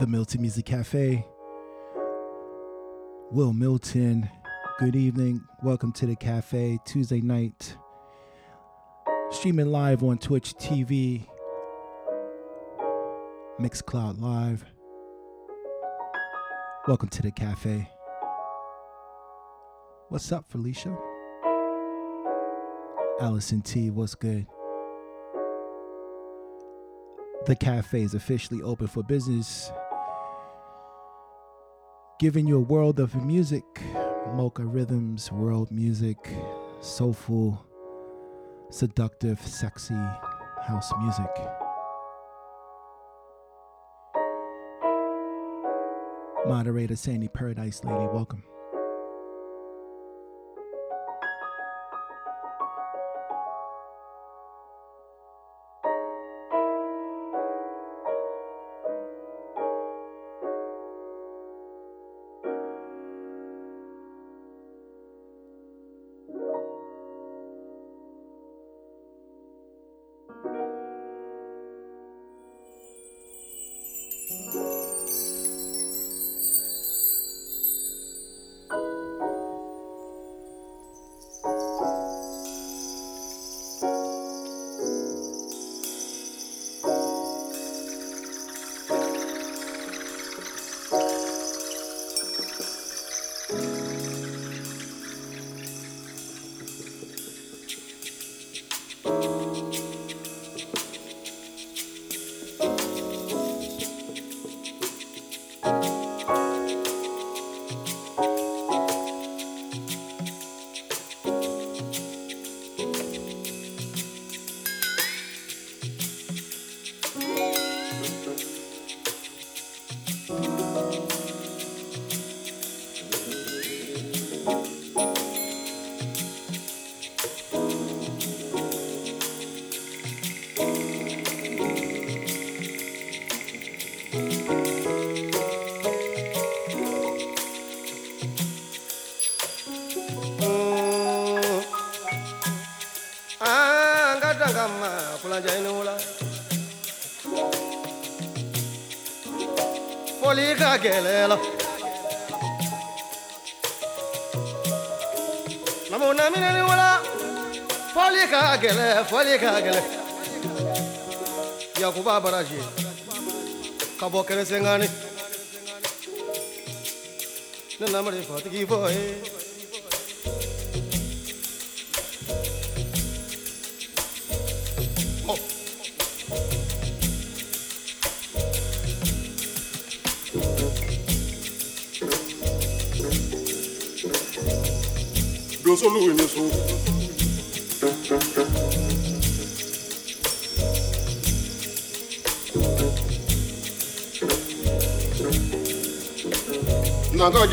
the Milton Music Cafe. Wil Milton, good evening. Welcome to the cafe Tuesday night. Streaming live on Twitch TV, Mixcloud Live. Welcome to the cafe. What's up, Felicia? Allison T, what's good? The cafe is officially open for business, giving you a world of music, mocha rhythms, world music, soulful, seductive, sexy house music. Moderator Sandy Paradise Lady, welcome.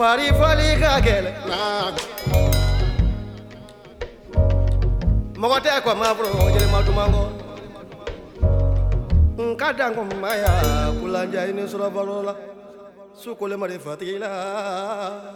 Pari fali ka gele. Na Mogo te ko ma bro jele ma tumango. Nkadango maya kulanja ini sura barola. Sukole mare fatila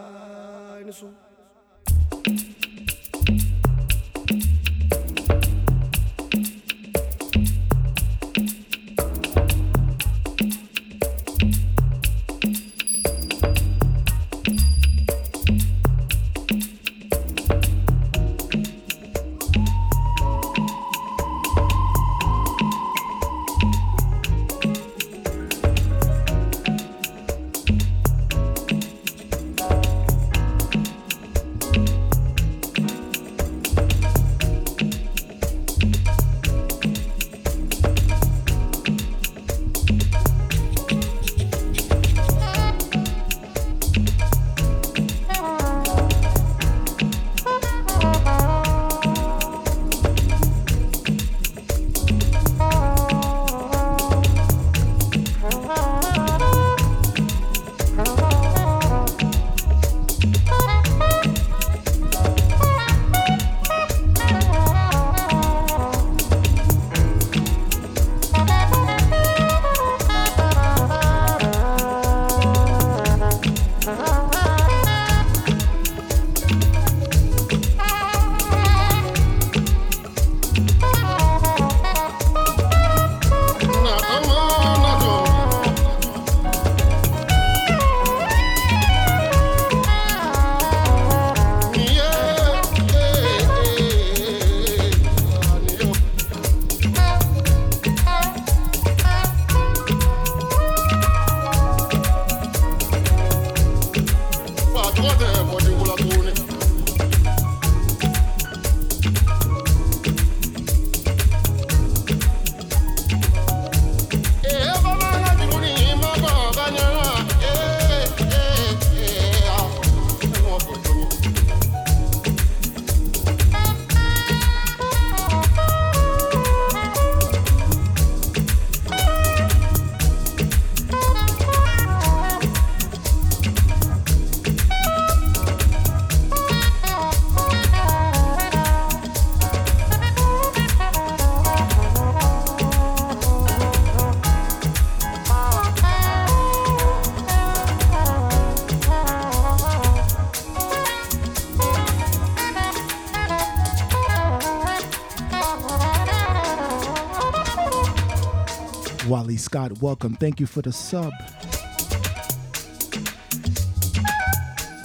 Scott, welcome. Thank you for the sub.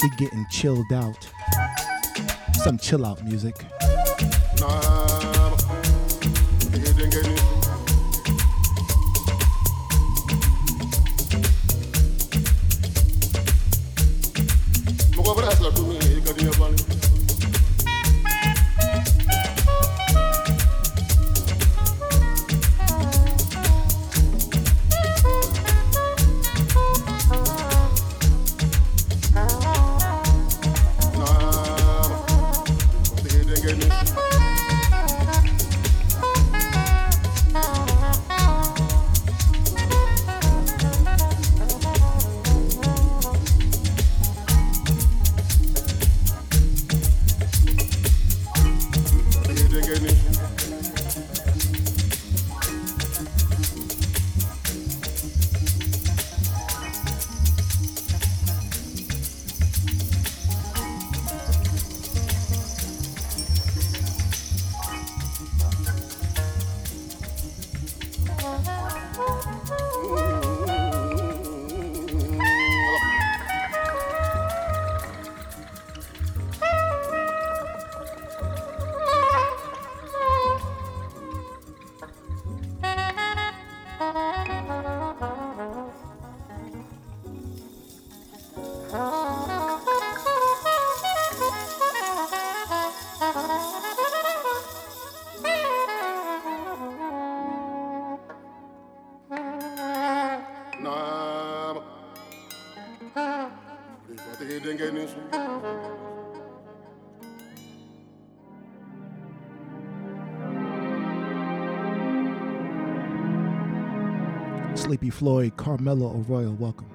We getting chilled out. Some chill out music. Floyd, Carmelo Arroyo, welcome.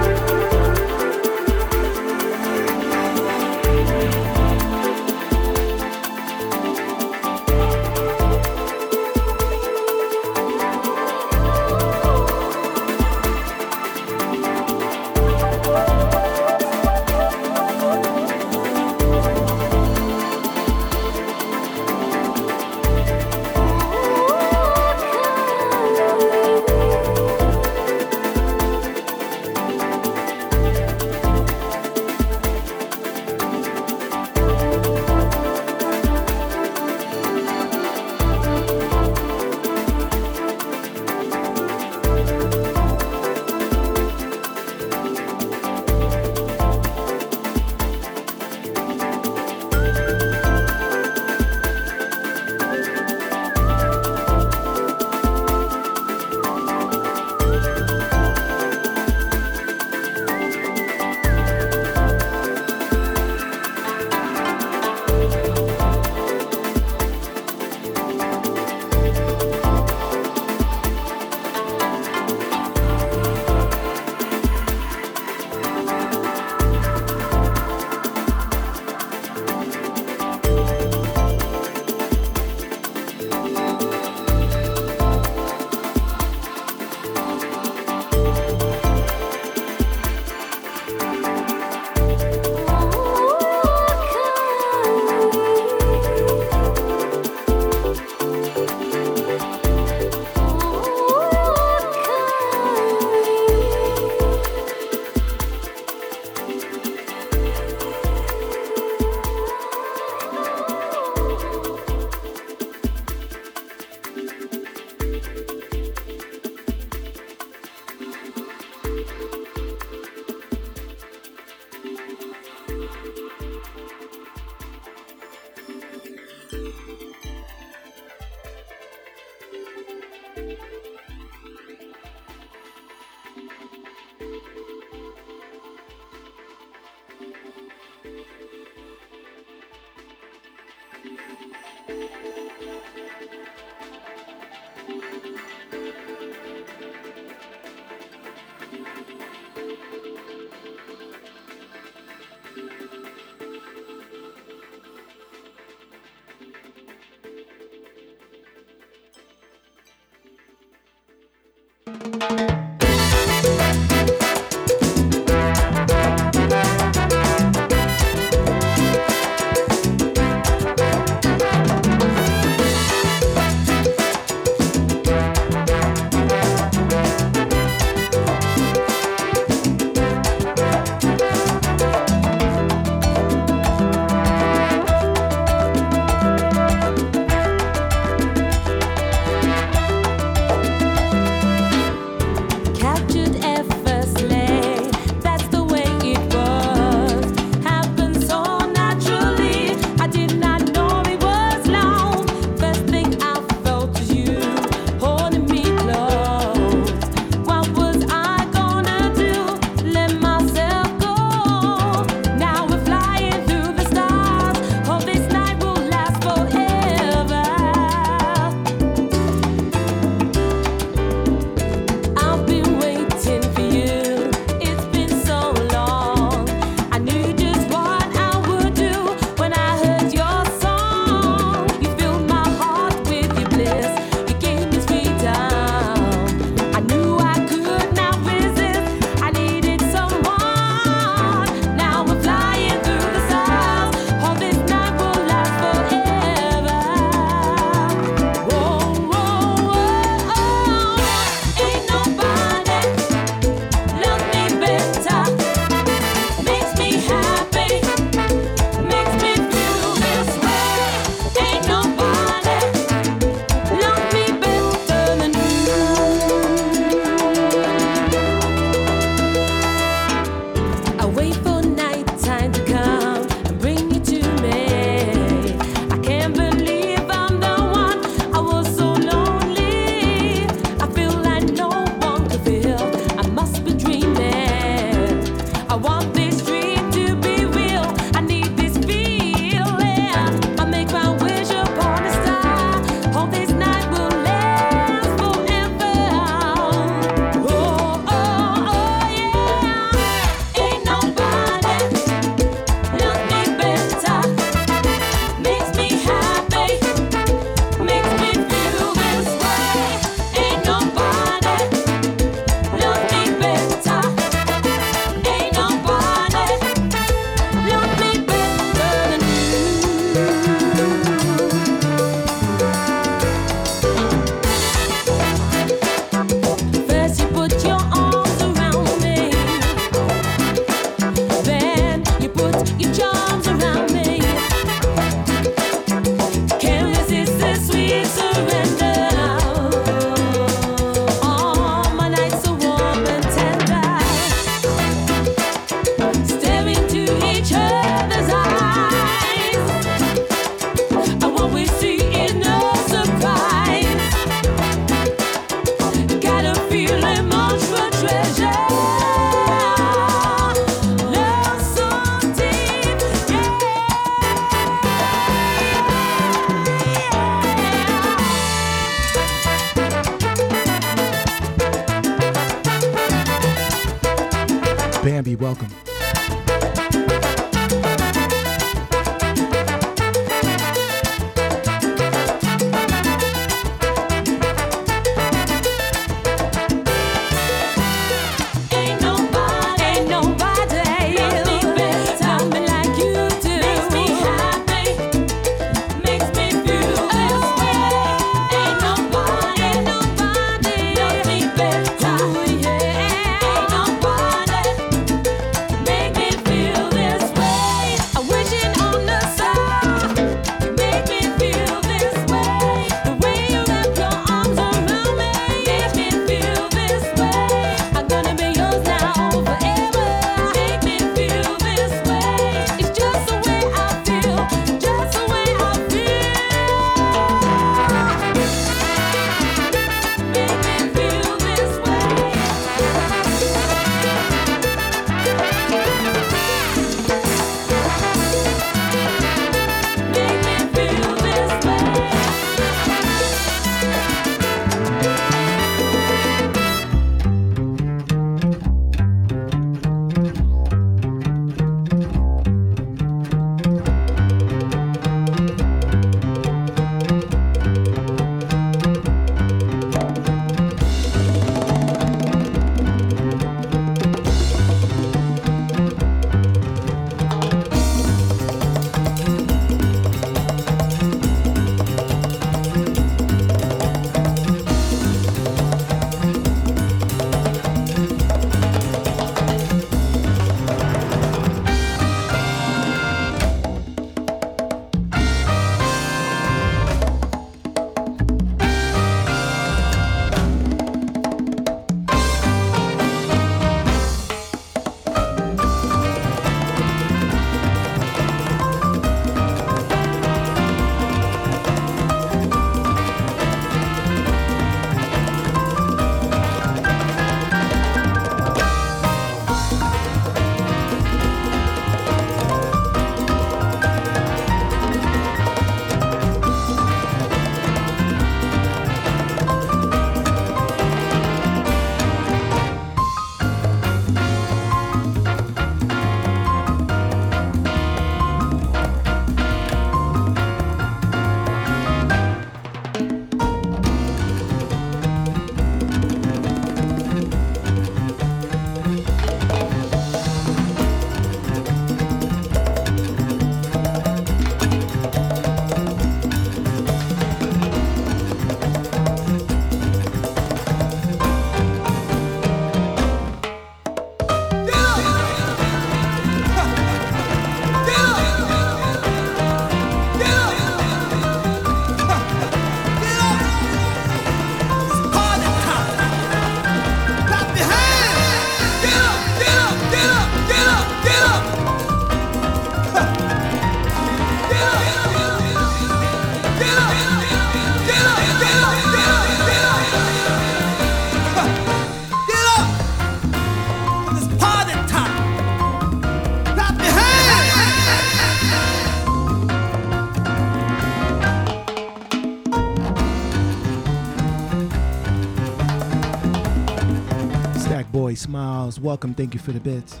Smiles, welcome. Thank you for the bits.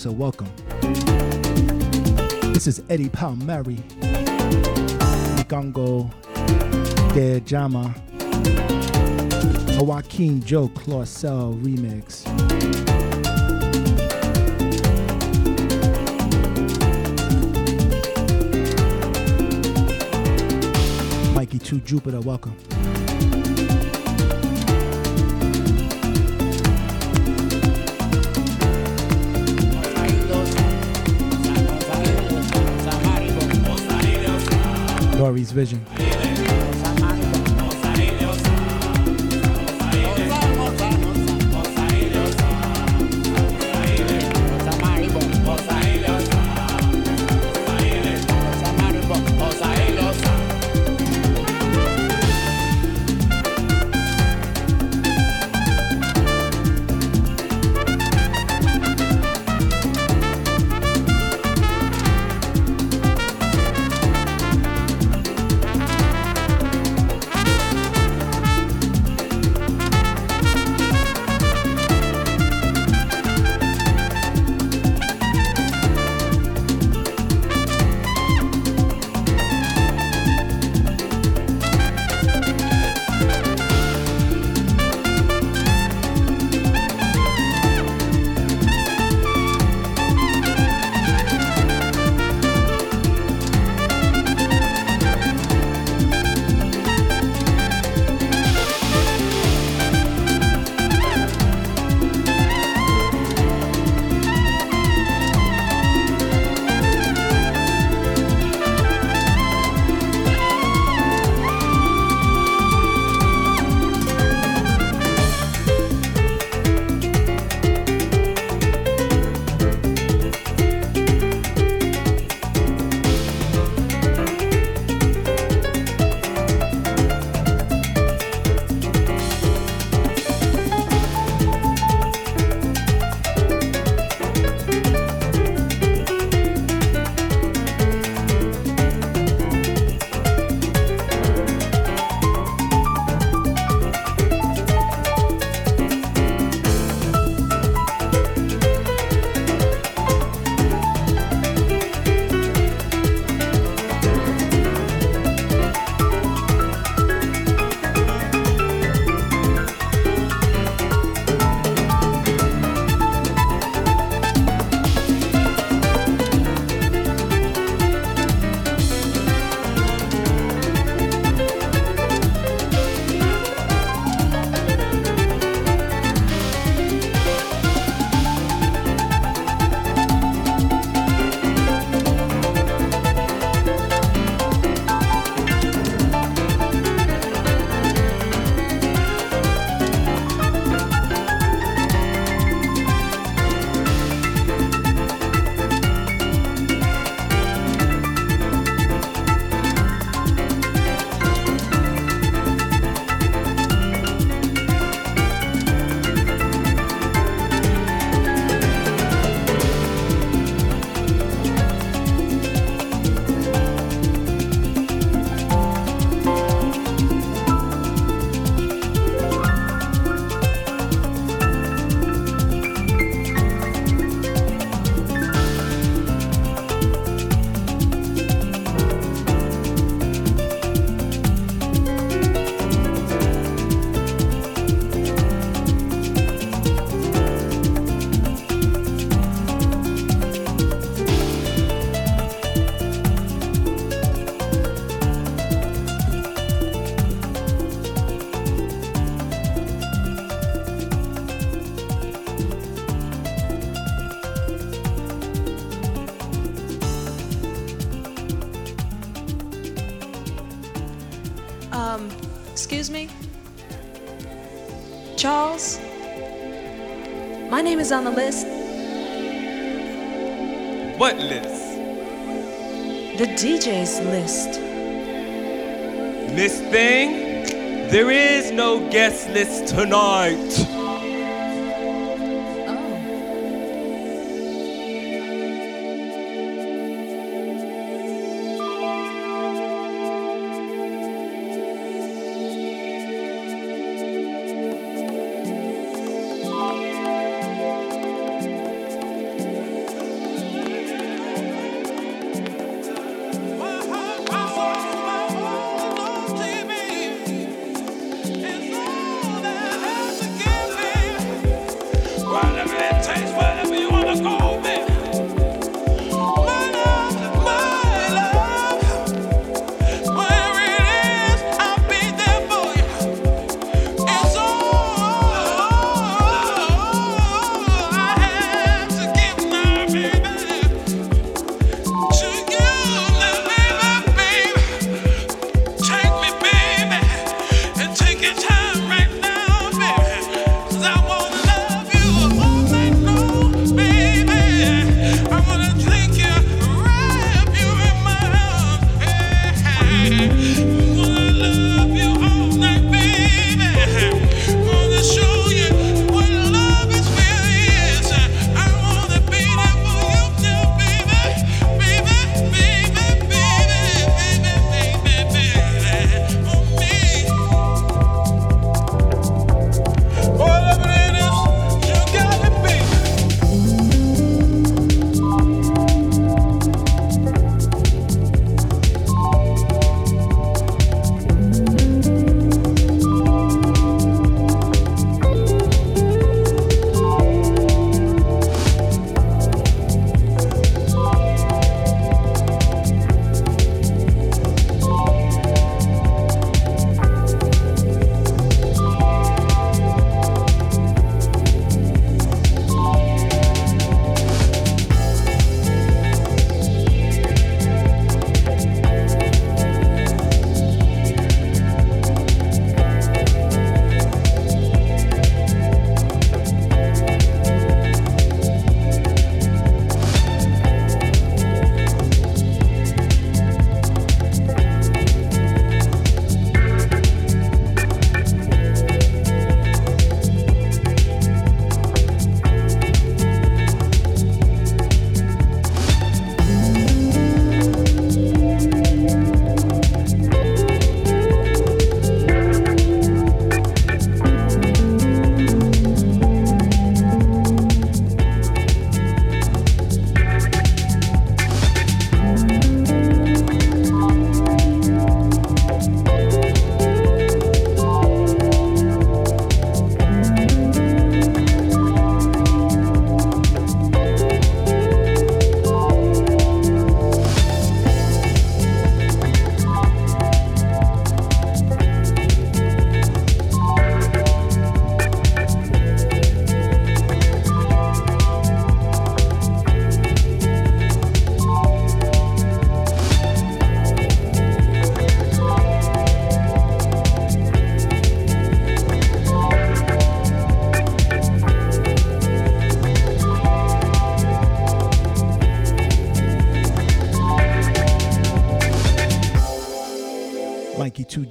Lisa, welcome. This is Eddie Palmieri, Mikango De Jama, a Joaquin Joe Claussell remix. Mikey 2 Jupiter, welcome. Dory's Vision. On the list. What list? The DJ's list. Miss Thing, there is no guest list tonight.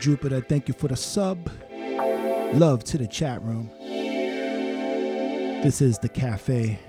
Jupiter. Thank you for the sub. Love to the chat room. This is the cafe.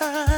Aside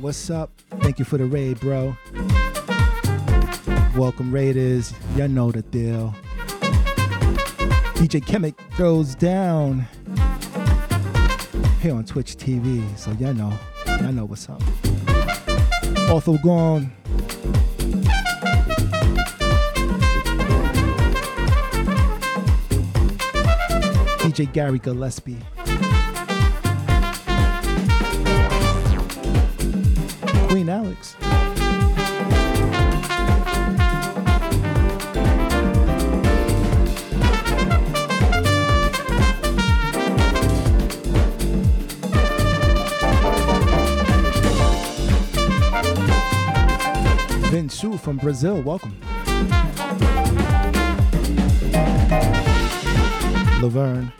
What's up? Thank you for the raid, bro. Welcome, Raiders. Y'all know the deal. DJ Kemet goes down here on Twitch TV, so y'all know, y'all know what's up. Also gone. DJ Gary Gillespie. Queen Alex. Vin Shu from Brazil, welcome. Laverne.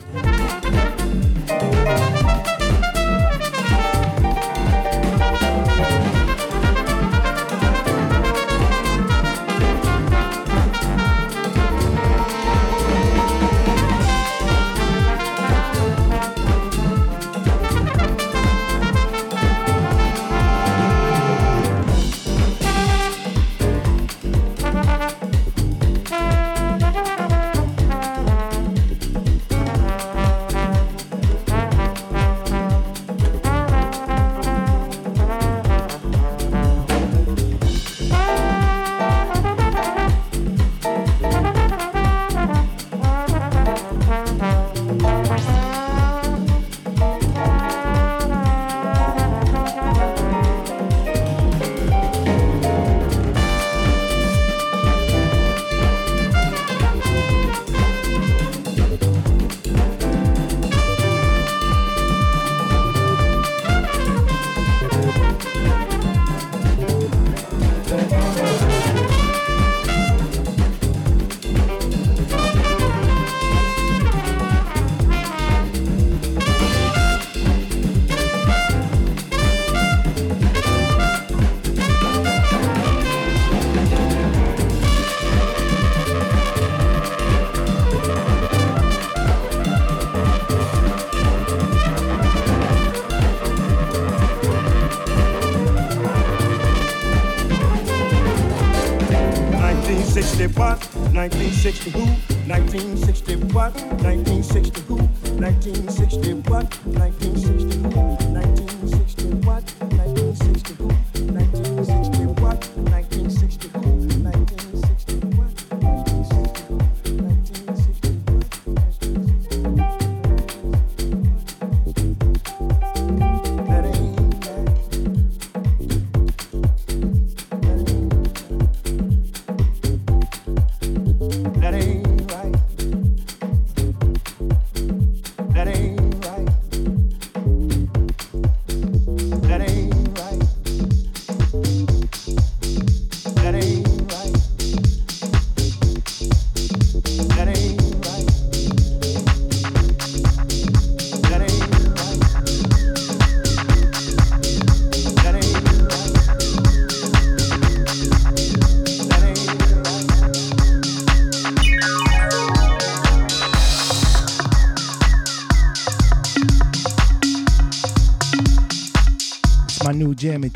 to who?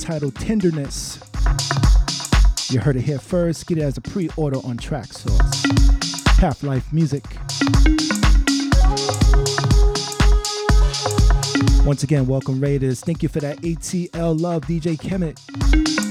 Entitled Tenderness. You heard it here first. Get it as a pre order on Traxsource. Half Life Music. Once again, welcome Raiders. Thank you for that ATL love, DJ Kemet.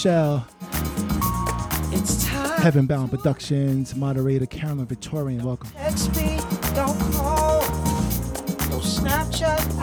Michelle. It's time. Heavenbound Productions, moderator Carolyn Victorian, welcome. Text me, don't call, no Snapchat.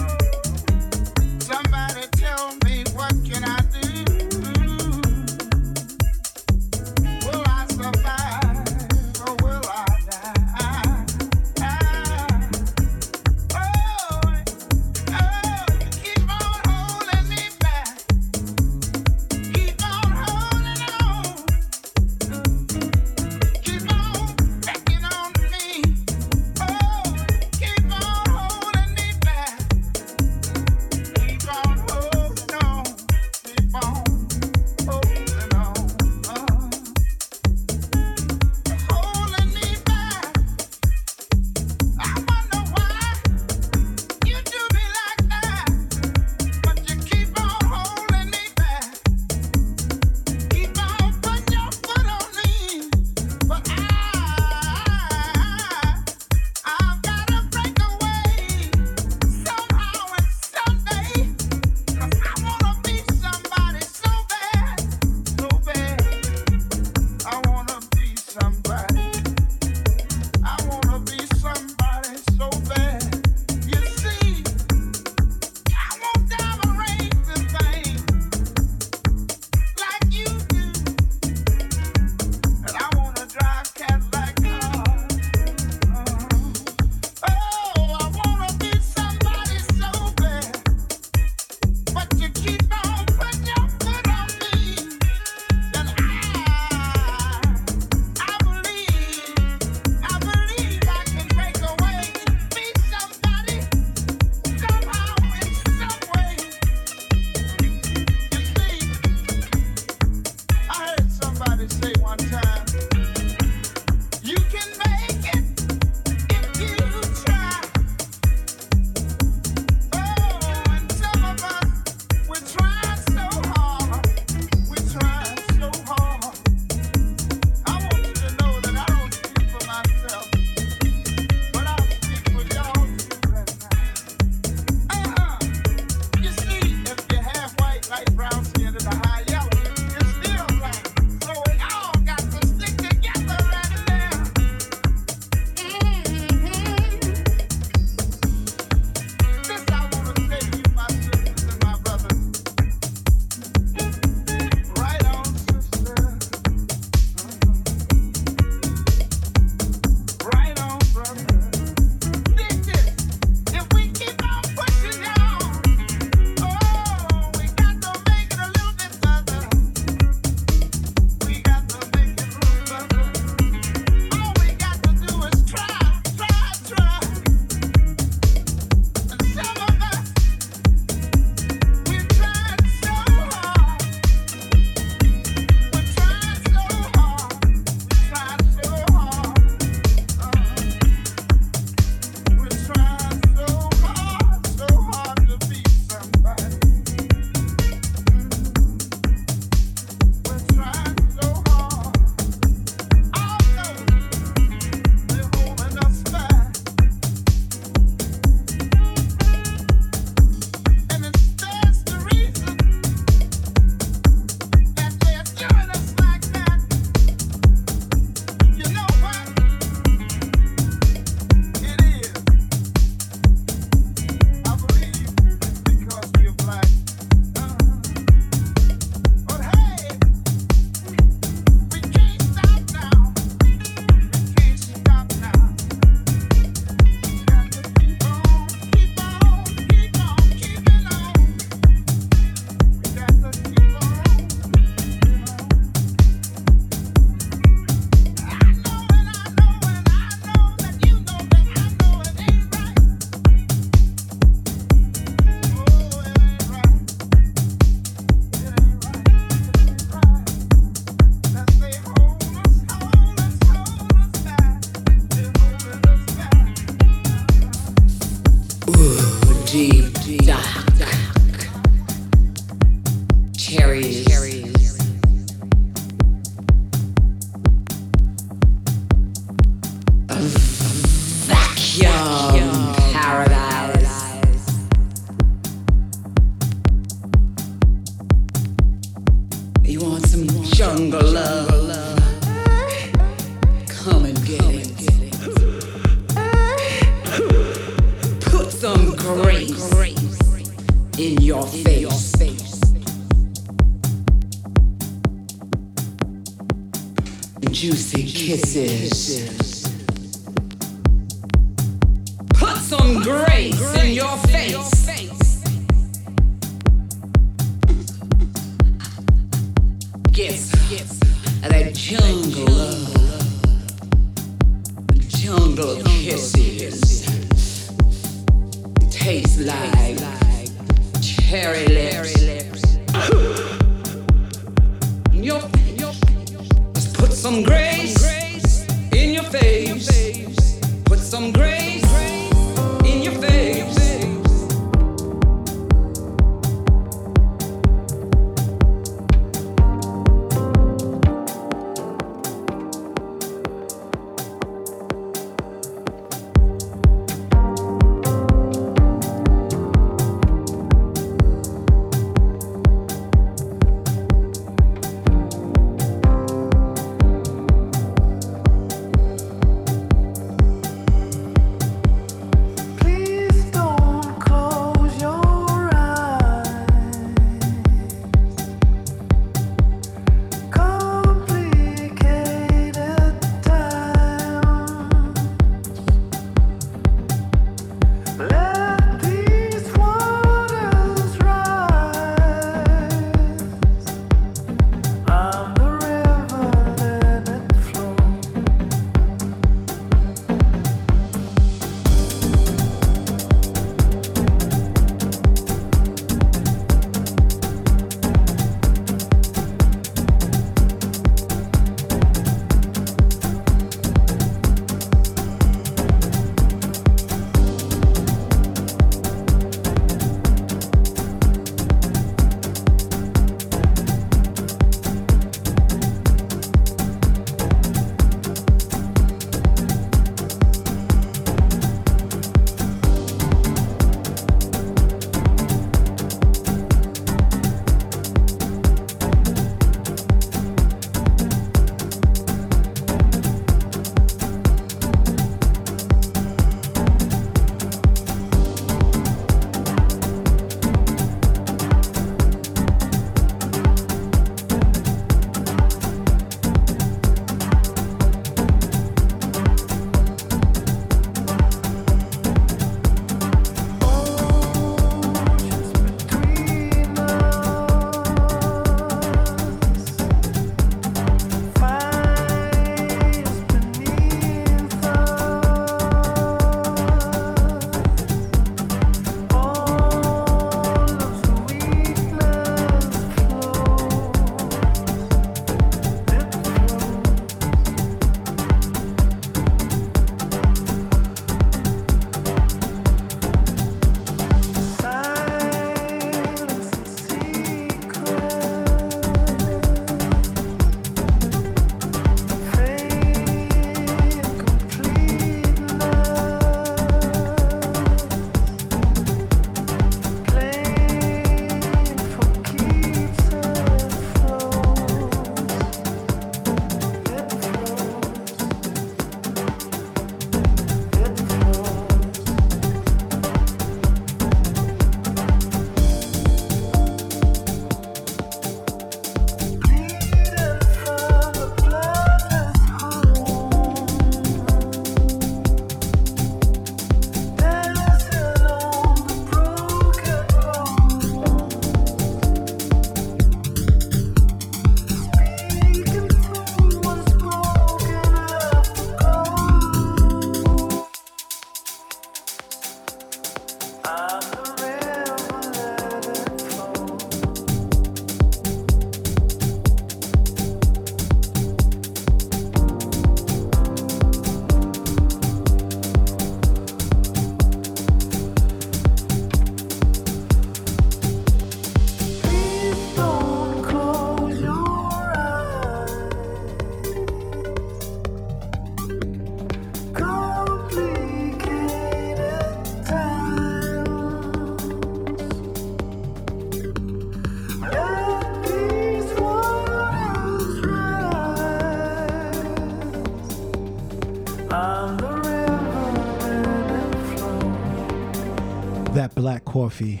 Black coffee.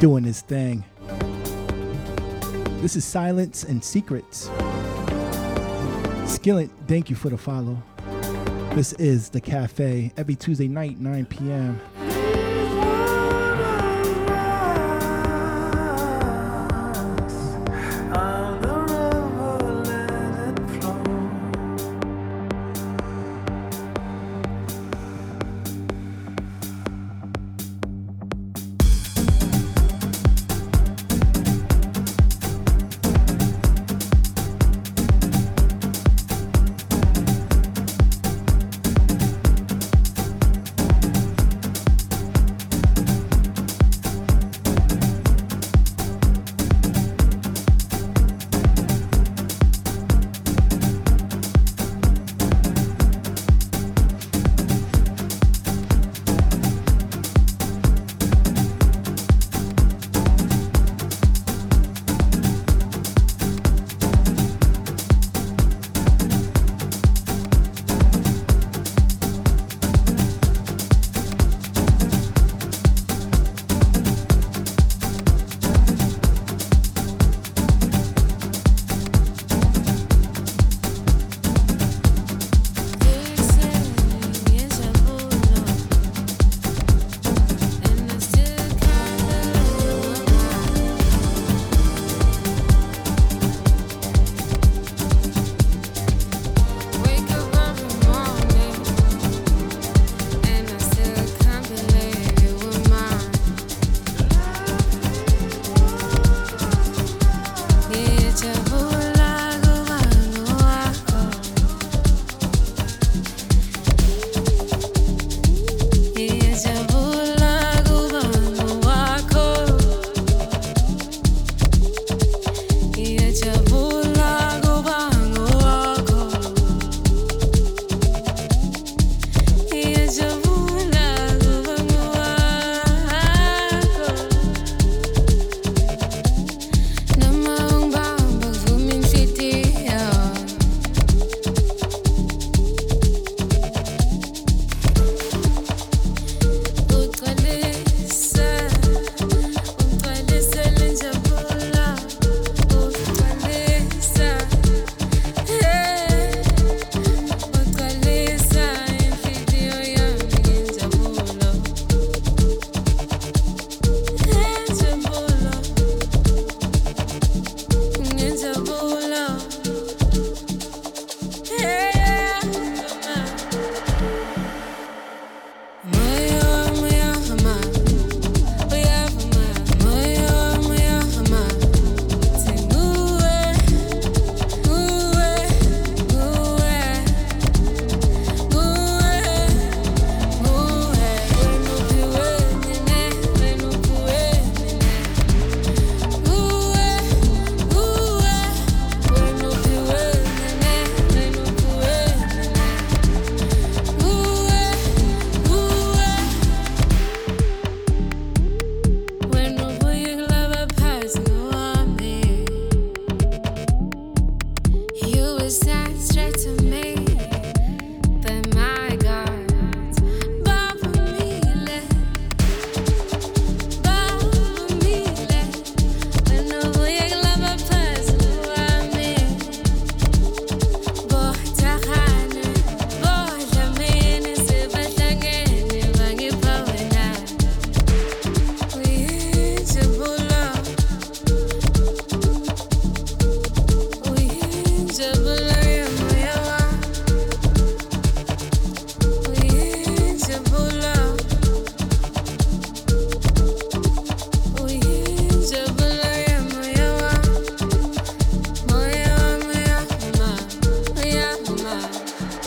Doing his thing. This is Silence and Secrets. Skillet, thank you for the follow. This is The Cafe every Tuesday night, 9 p.m.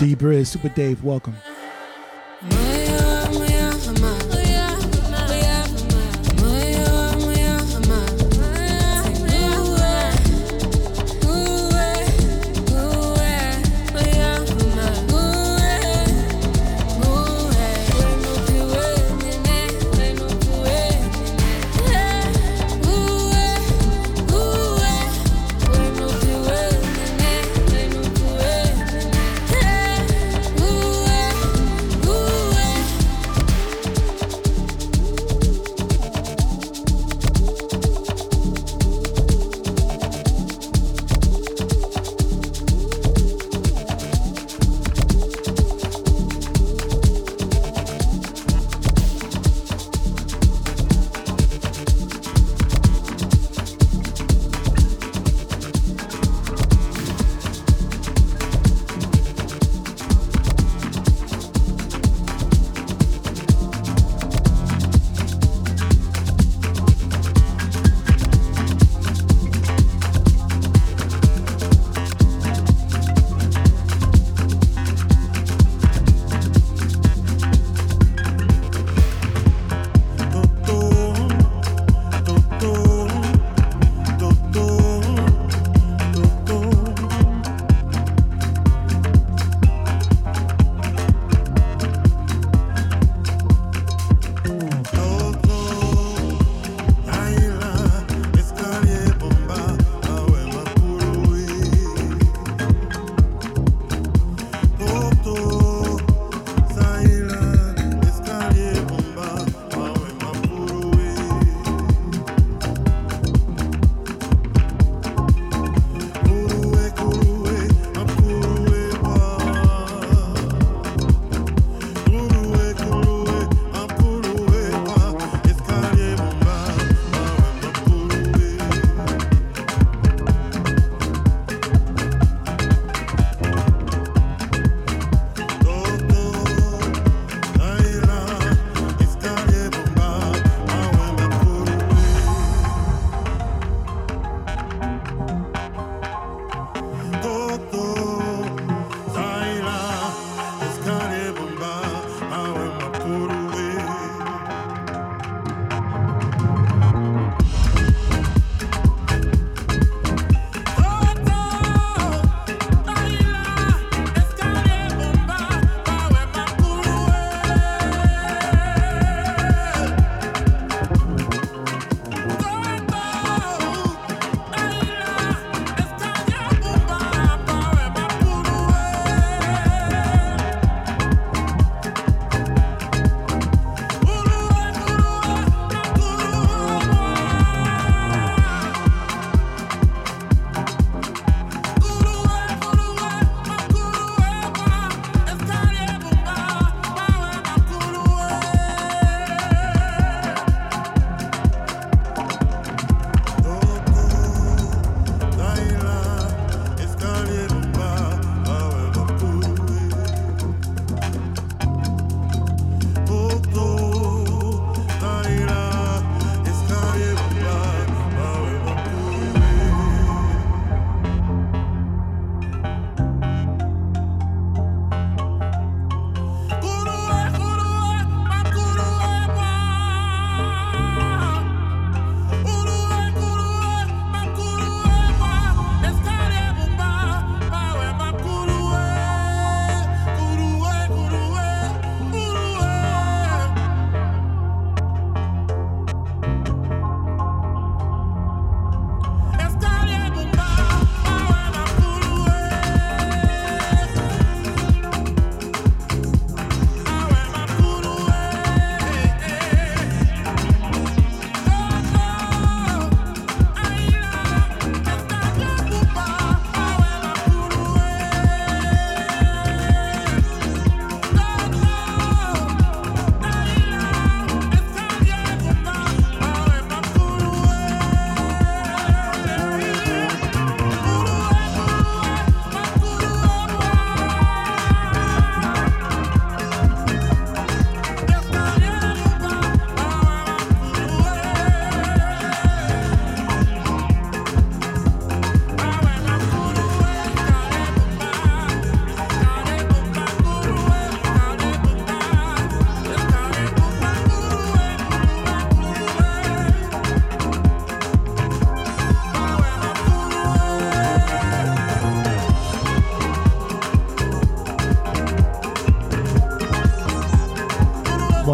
D Briz, Super Dave, welcome.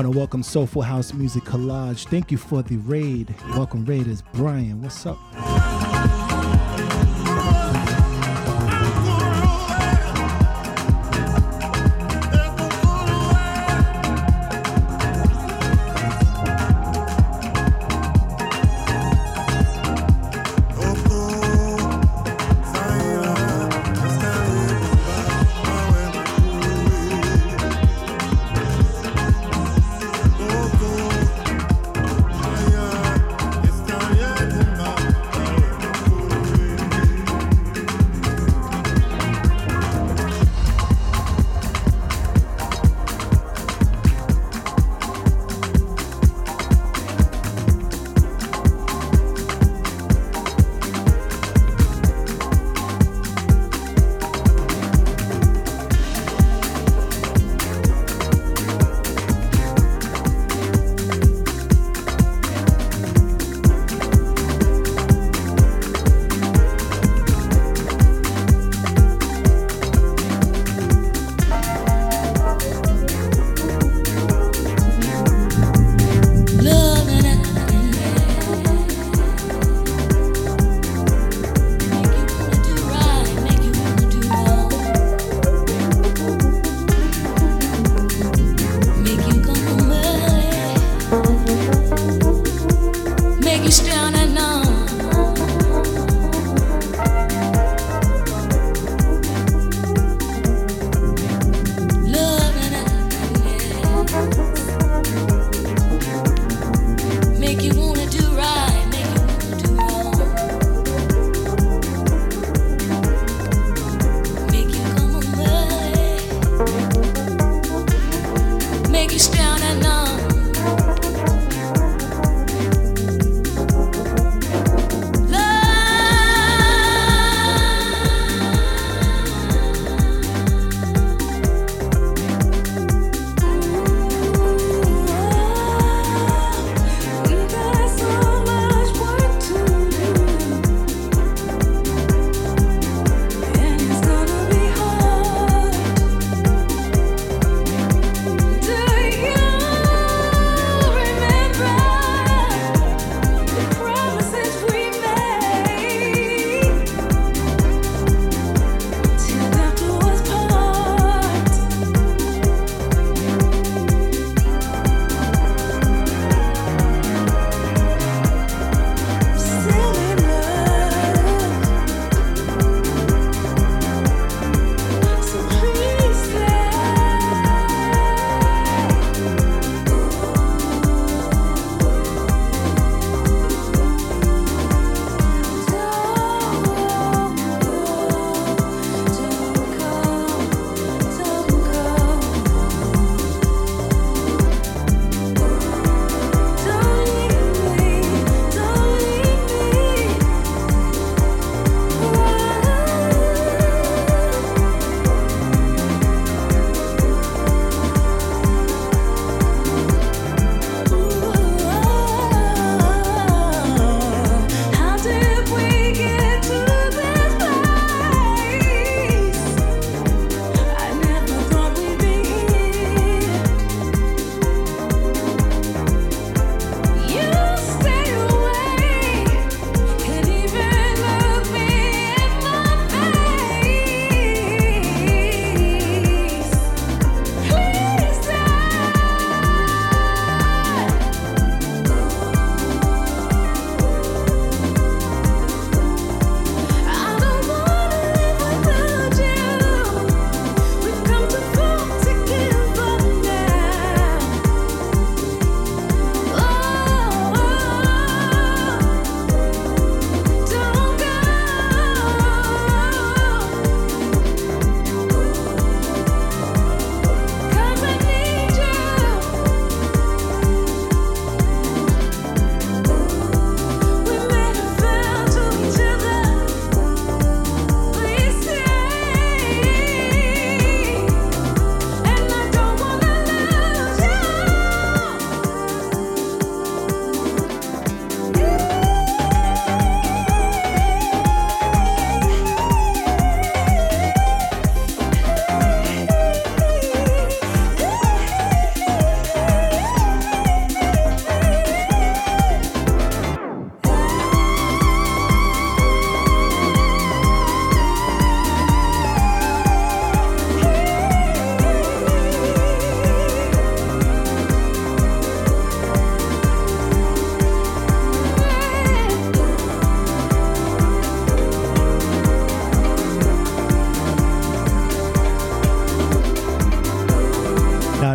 To welcome Soulful House Music Collage. Thank you for the raid. Welcome, Raiders. Brian, what's up?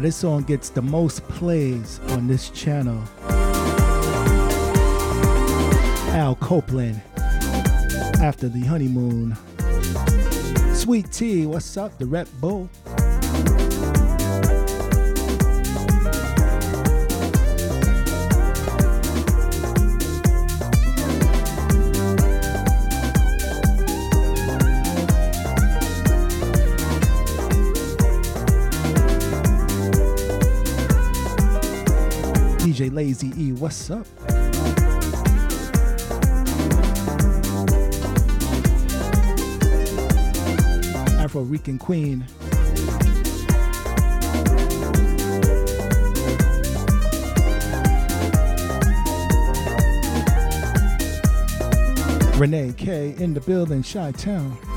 this song gets the most plays on this channel. Al Copeland, After the Honeymoon. Sweet Tea, what's up? The Rep Bull. DJ Lazy E. What's up? Afro Rican Queen. Renee K in the building, Chi Town.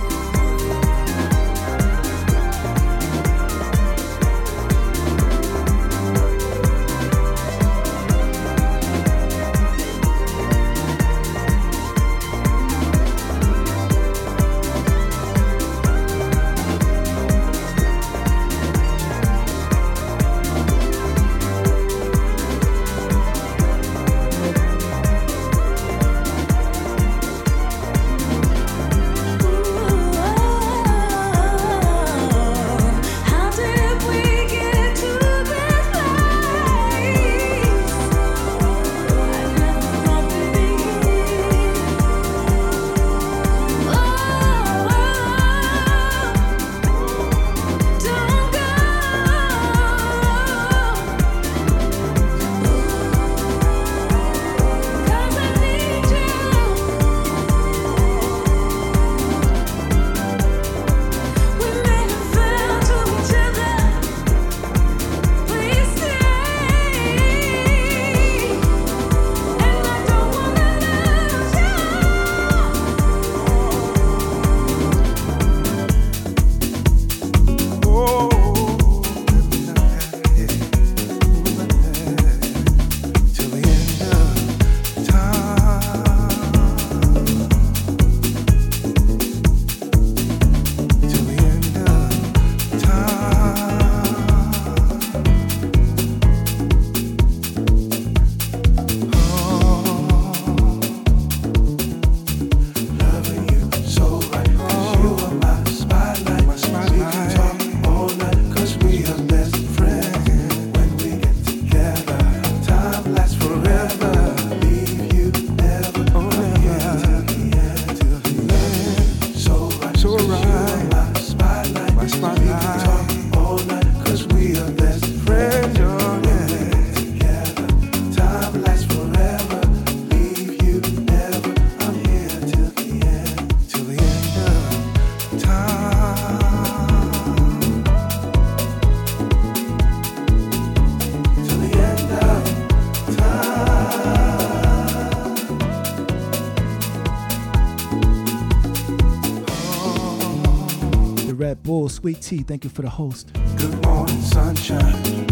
Sweet Tea. Thank you for the host. Good morning, sunshine.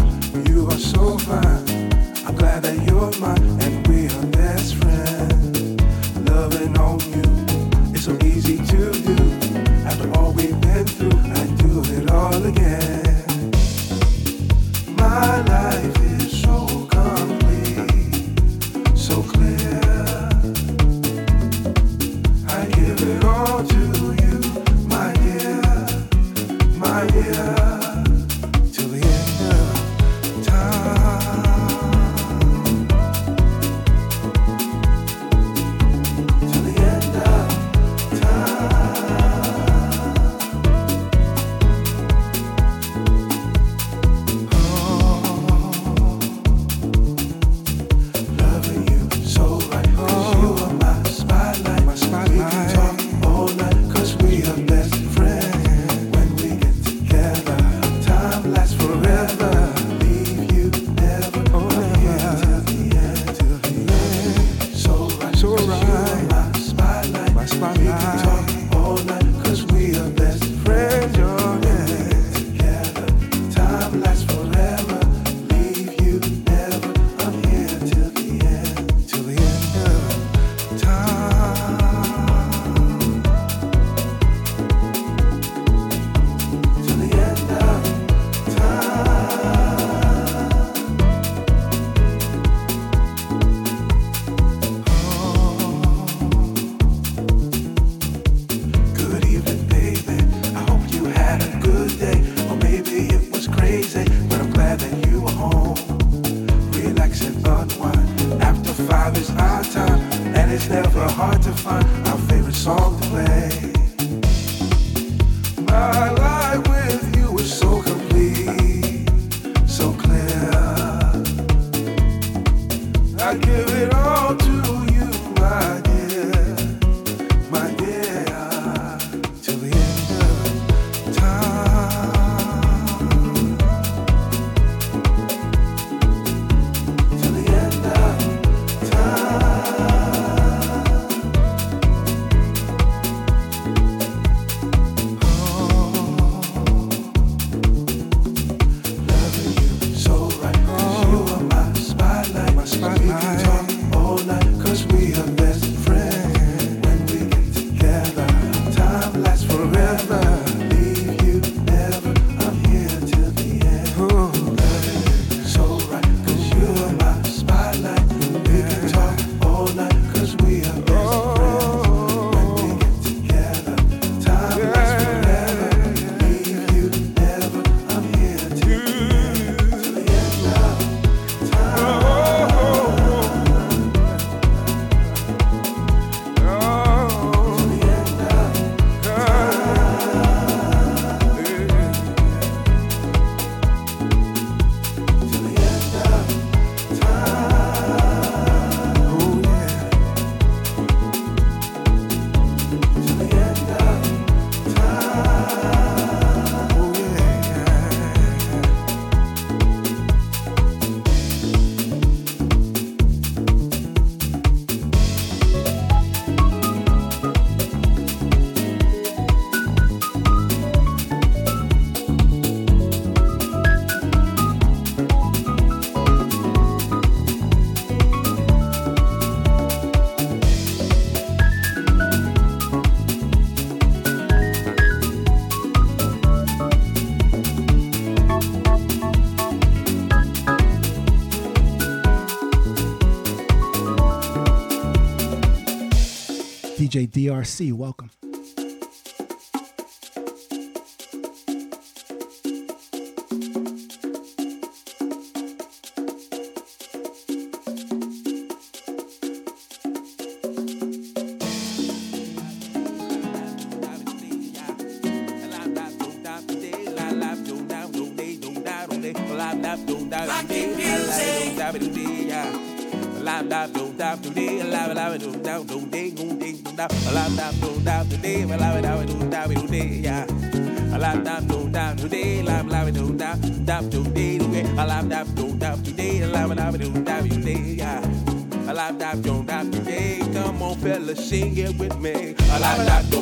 You are so fine. DJ DRC, welcome. Me. Alive, alive,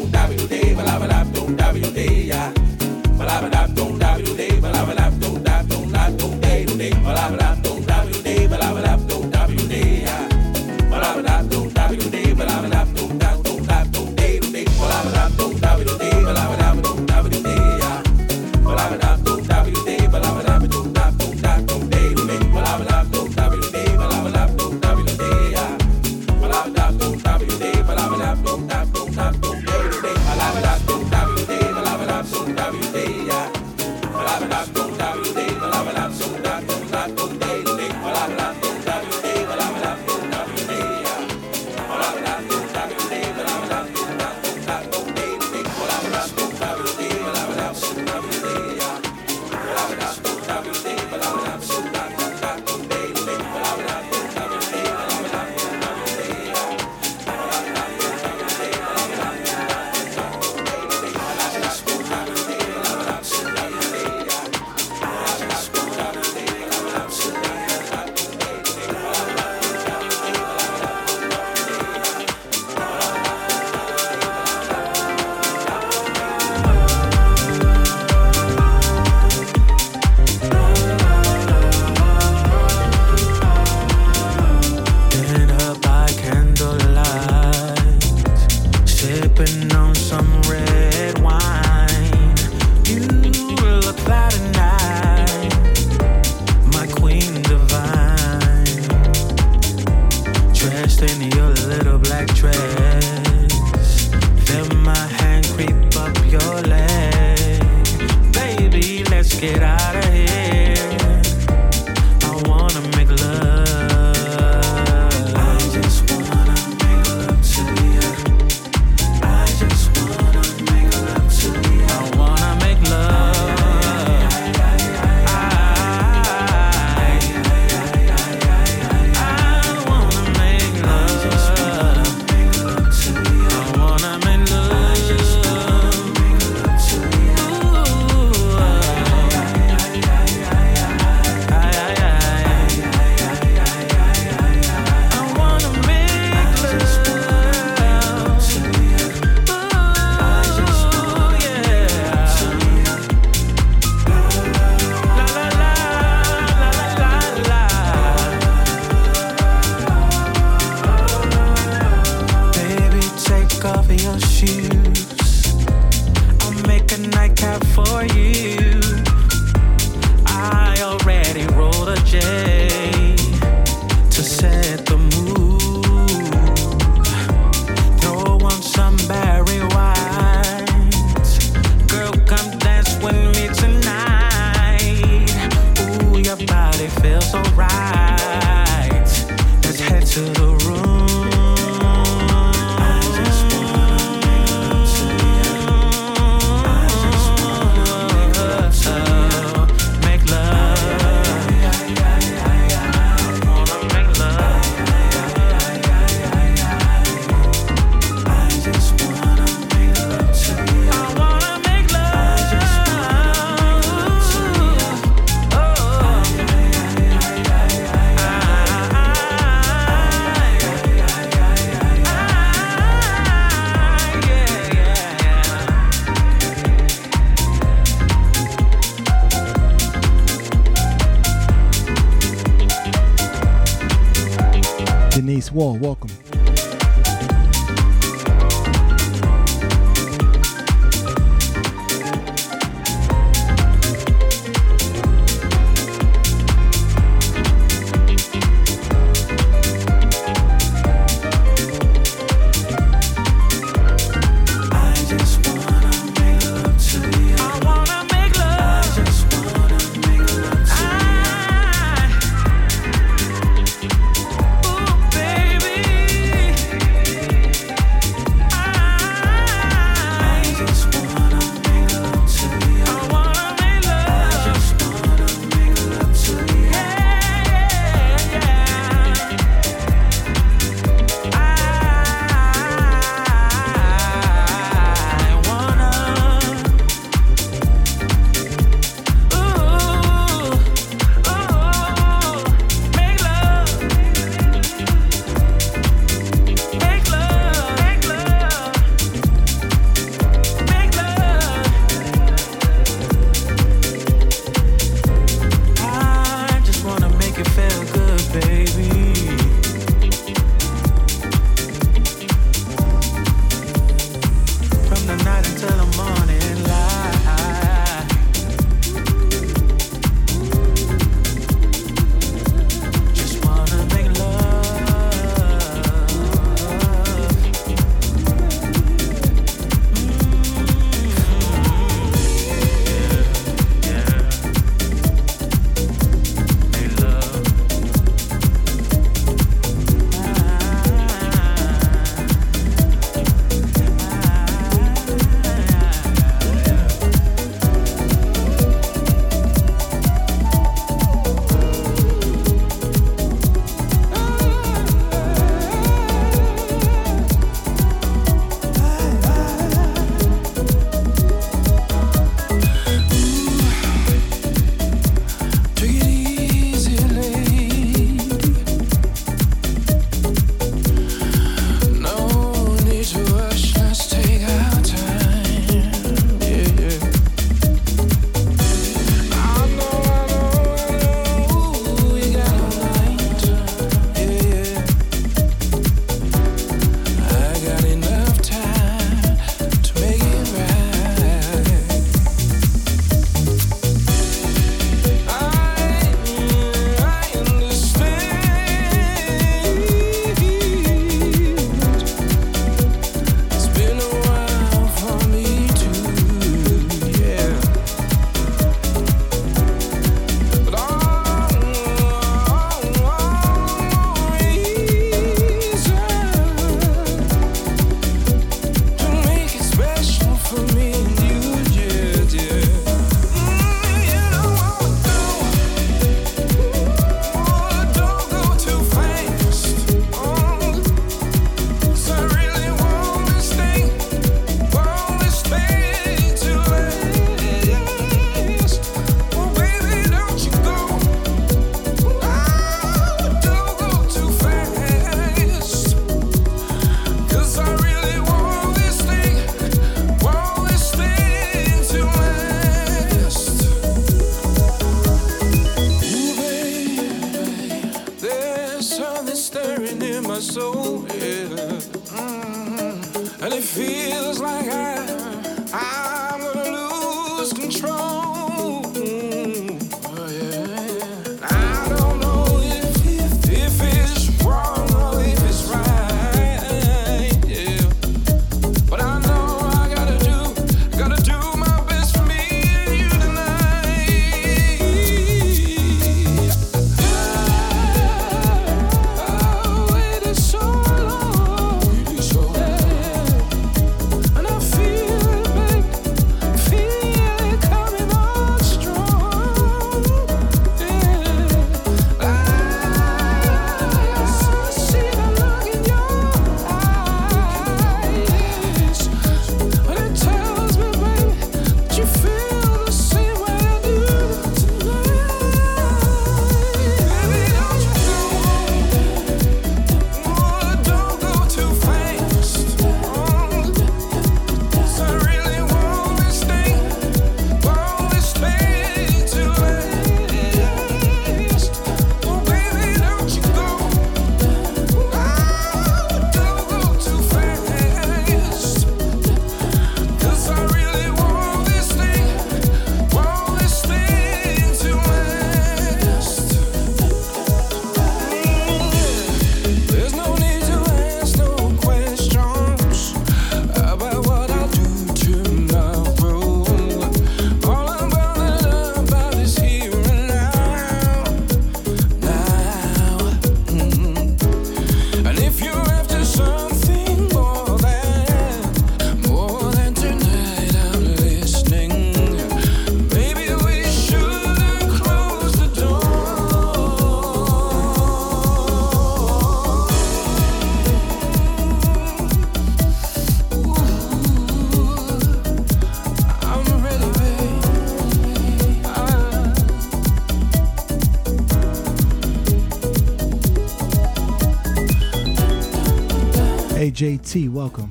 JT, welcome.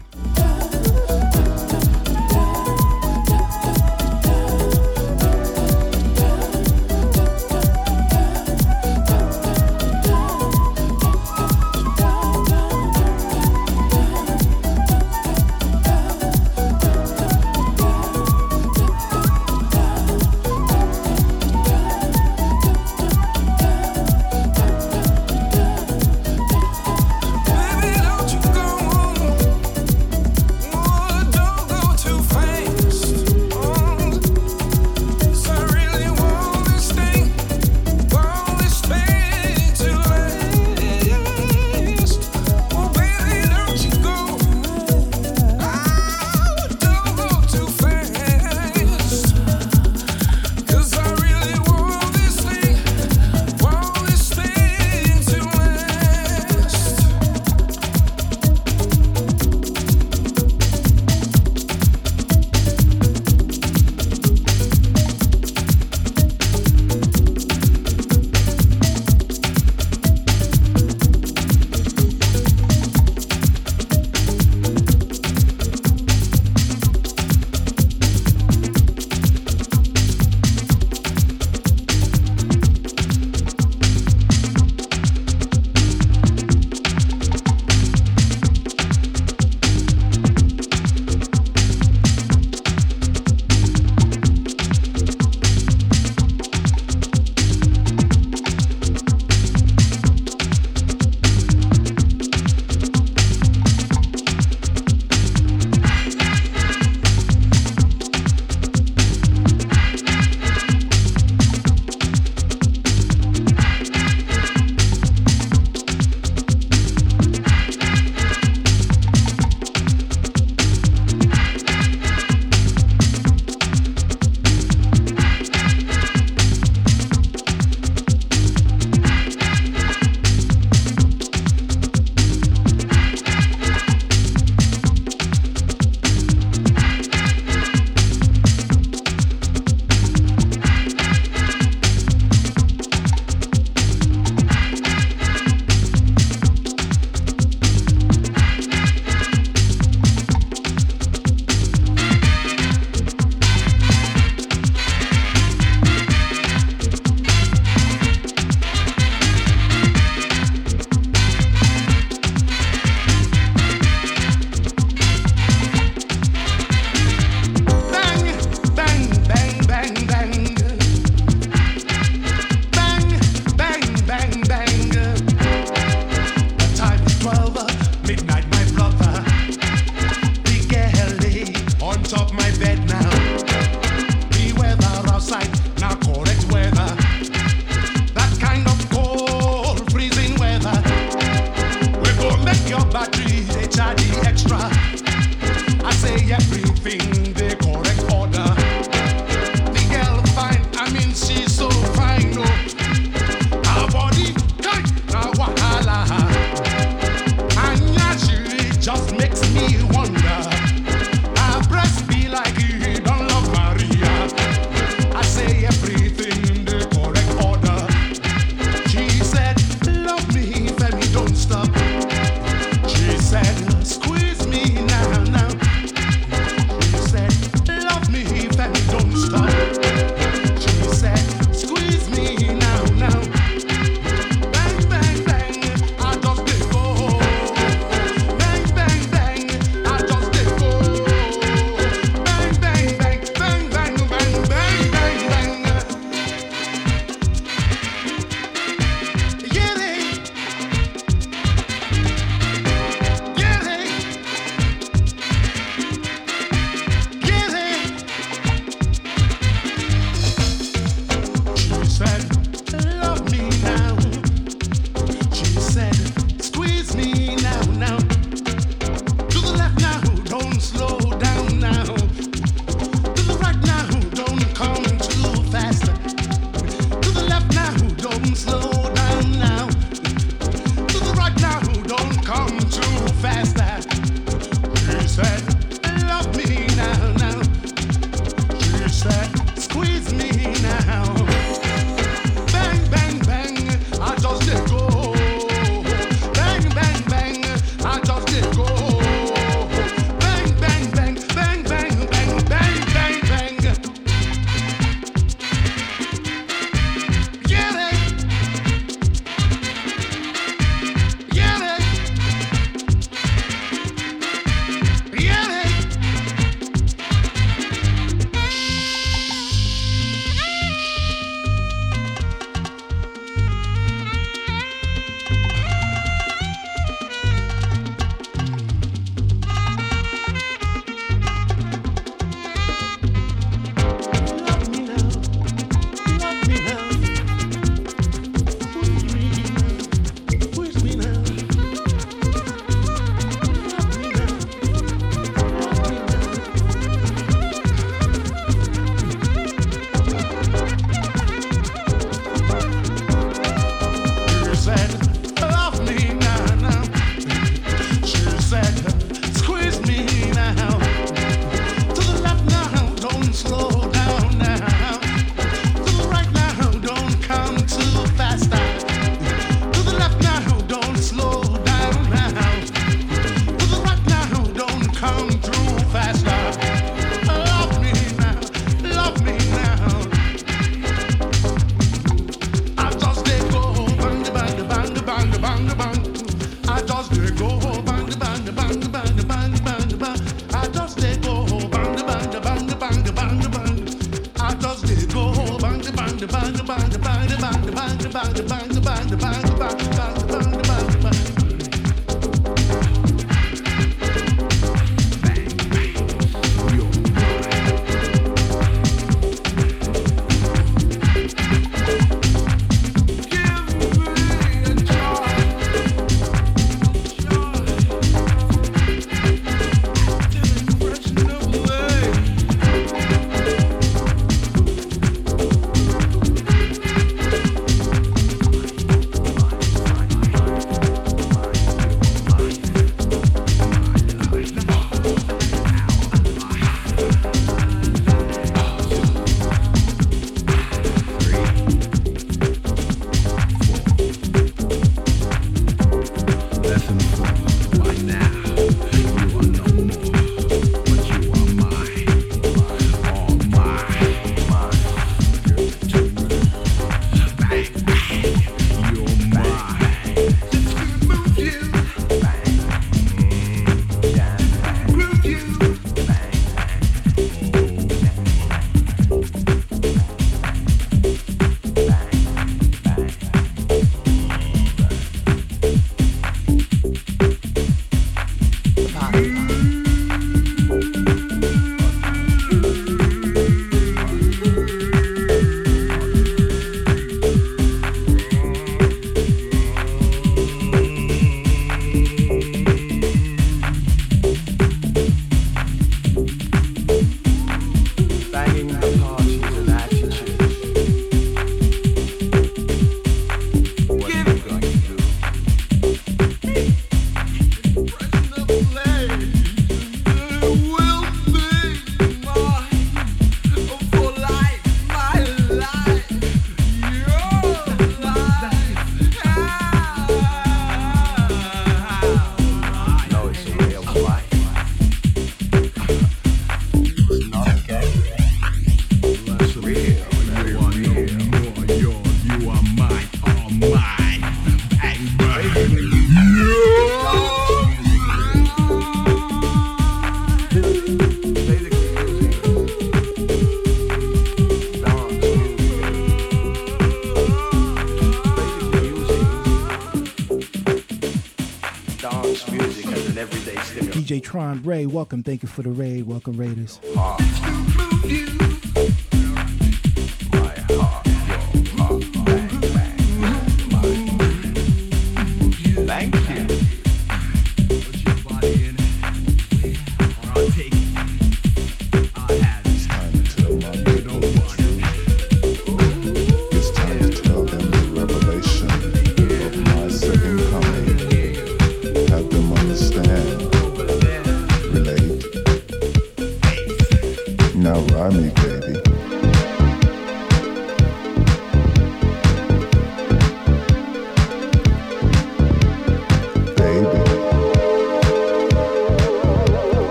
Tron Ray. Welcome. Thank you for the raid. Welcome, Raiders. Uh.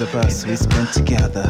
Of us we spent together.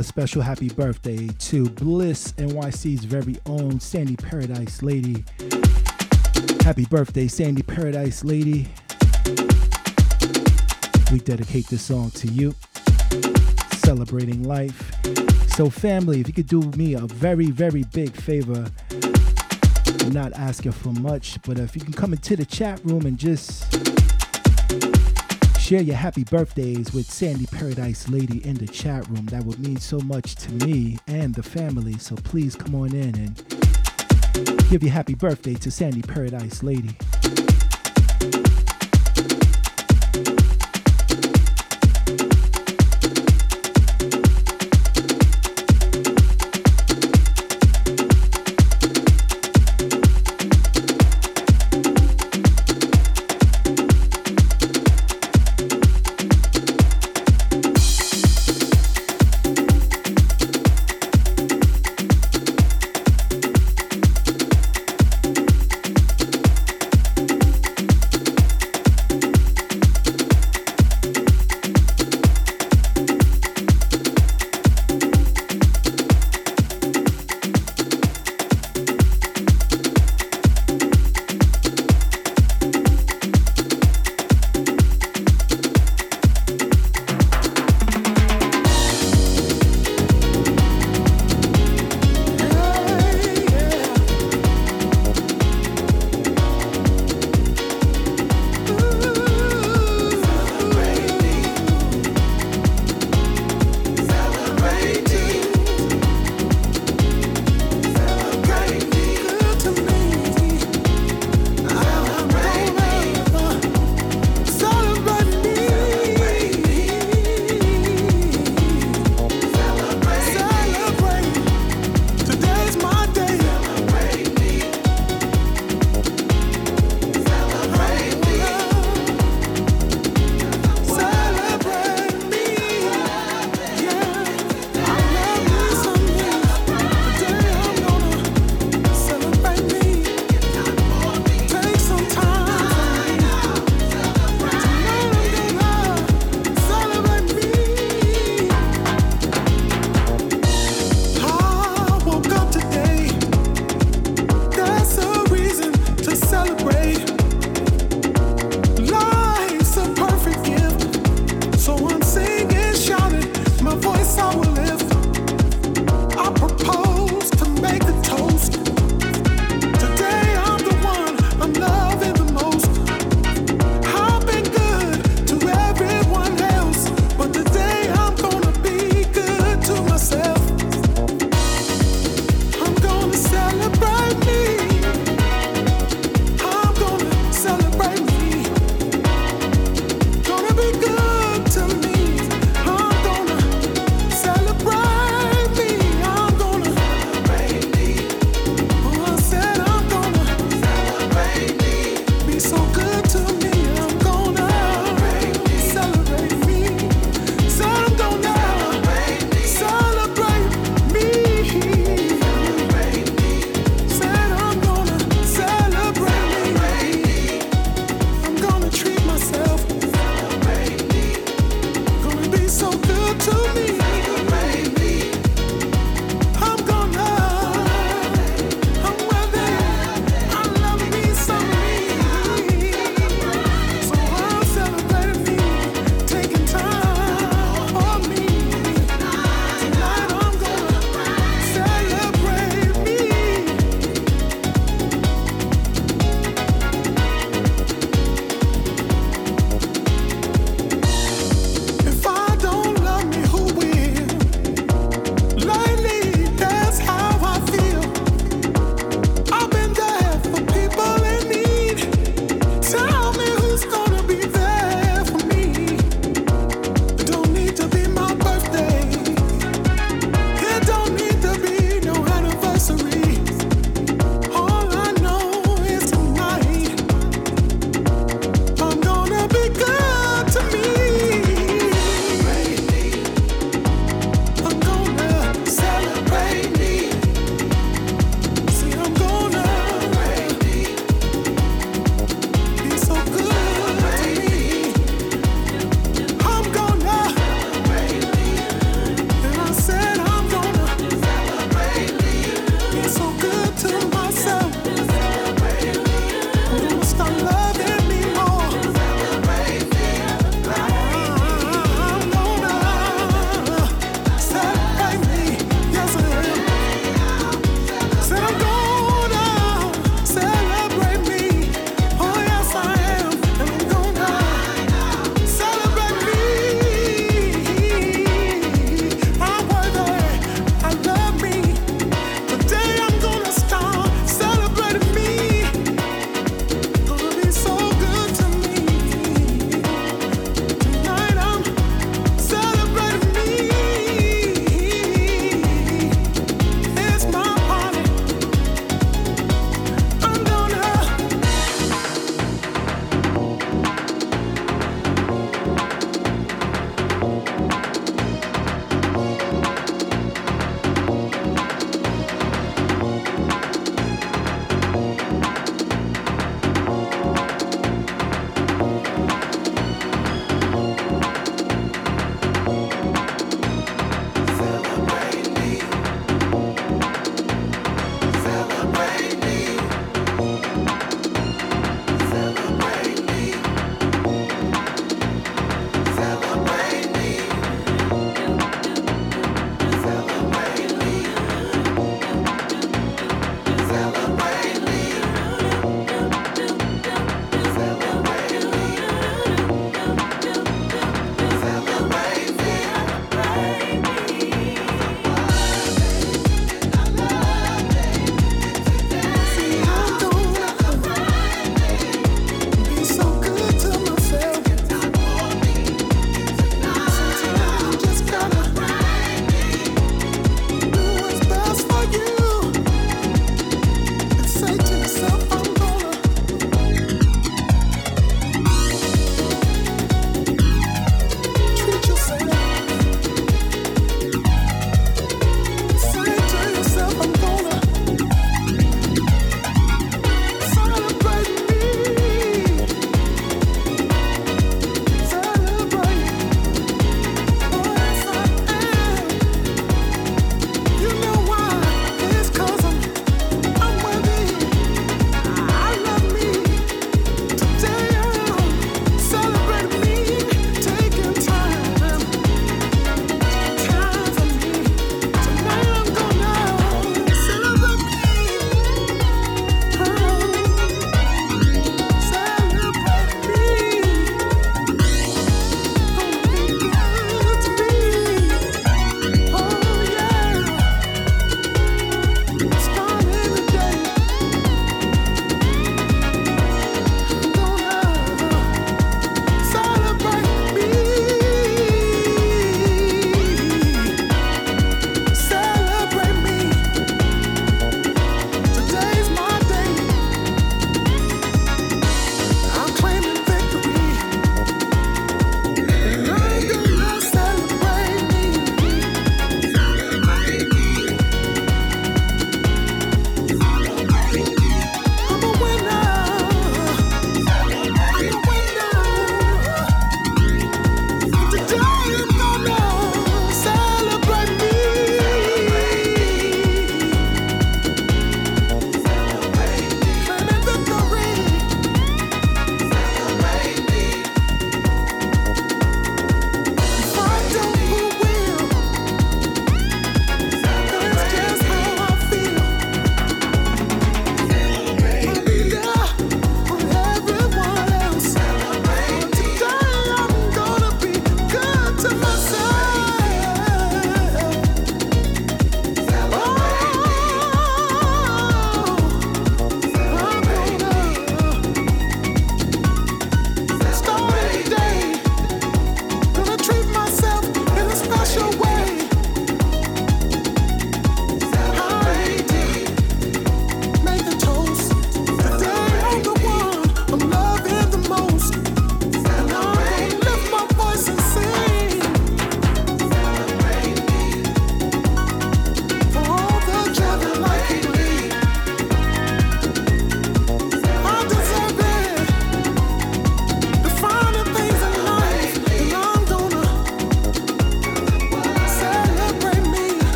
A special happy birthday to Bliss NYC's very own Sandy Paradise Lady. Happy birthday, Sandy Paradise Lady. We dedicate this song to you, celebrating life. So, family, if you could do me a very, very big favor, I'm not asking for much, but if you can come into the chat room and just share your happy birthdays with Sandy Paradise Lady in the chat room. That would mean so much to me and the family. So please come on in and give your happy birthday to Sandy Paradise Lady.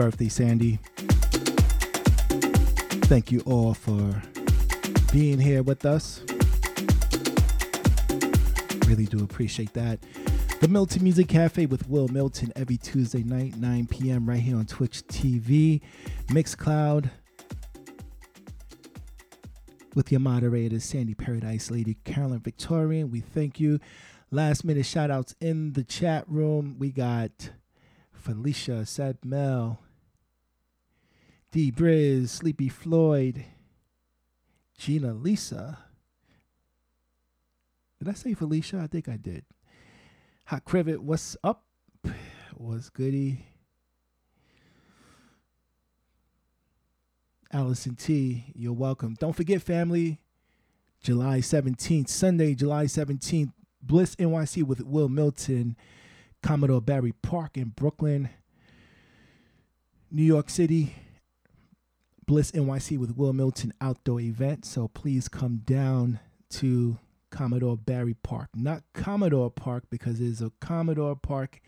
Birthday, Sandy. Thank you all for being here with us. Really do appreciate that. The Milton Music Cafe with Wil Milton every Tuesday night, 9 p.m. right here on Twitch TV, Mixcloud, with your moderators, Sandy Paradise Lady, Carolyn Victorian. We thank you. Last minute shout outs in the chat room. We got Felicia, Sad Mel, D Briz, Sleepy Floyd, Gina Lisa. Did I say Felicia? I think I did. Hot Crivet, what's up? What's goody? Allison T, you're welcome. Don't forget, family, July 17th, Sunday, July 17th, Bliss NYC with Wil Milton, Commodore Barry Park in Brooklyn, New York City, Bliss NYC with Wil Milton outdoor event. So please come down to Commodore Barry Park, not Commodore Park because there's a Commodore Park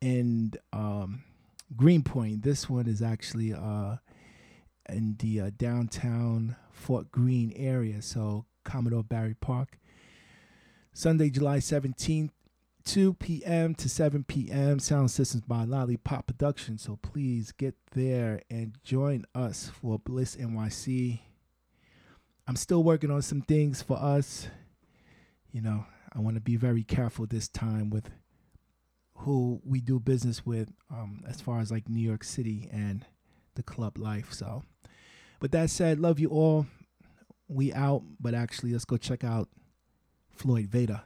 in um, Greenpoint. This one is actually uh, in the uh, downtown Fort Greene area. So Commodore Barry Park. Sunday, July 17th, 2 p.m. to 7 p.m. Sound systems by Lollipop Productions. So please get there and join us for Bliss NYC. I'm still working on some things for us. You know, I want to be very careful this time with who we do business with um, as far as like New York City and the club life. So, with that said, love you all. We out, but actually, let's go check out Floyd Veda.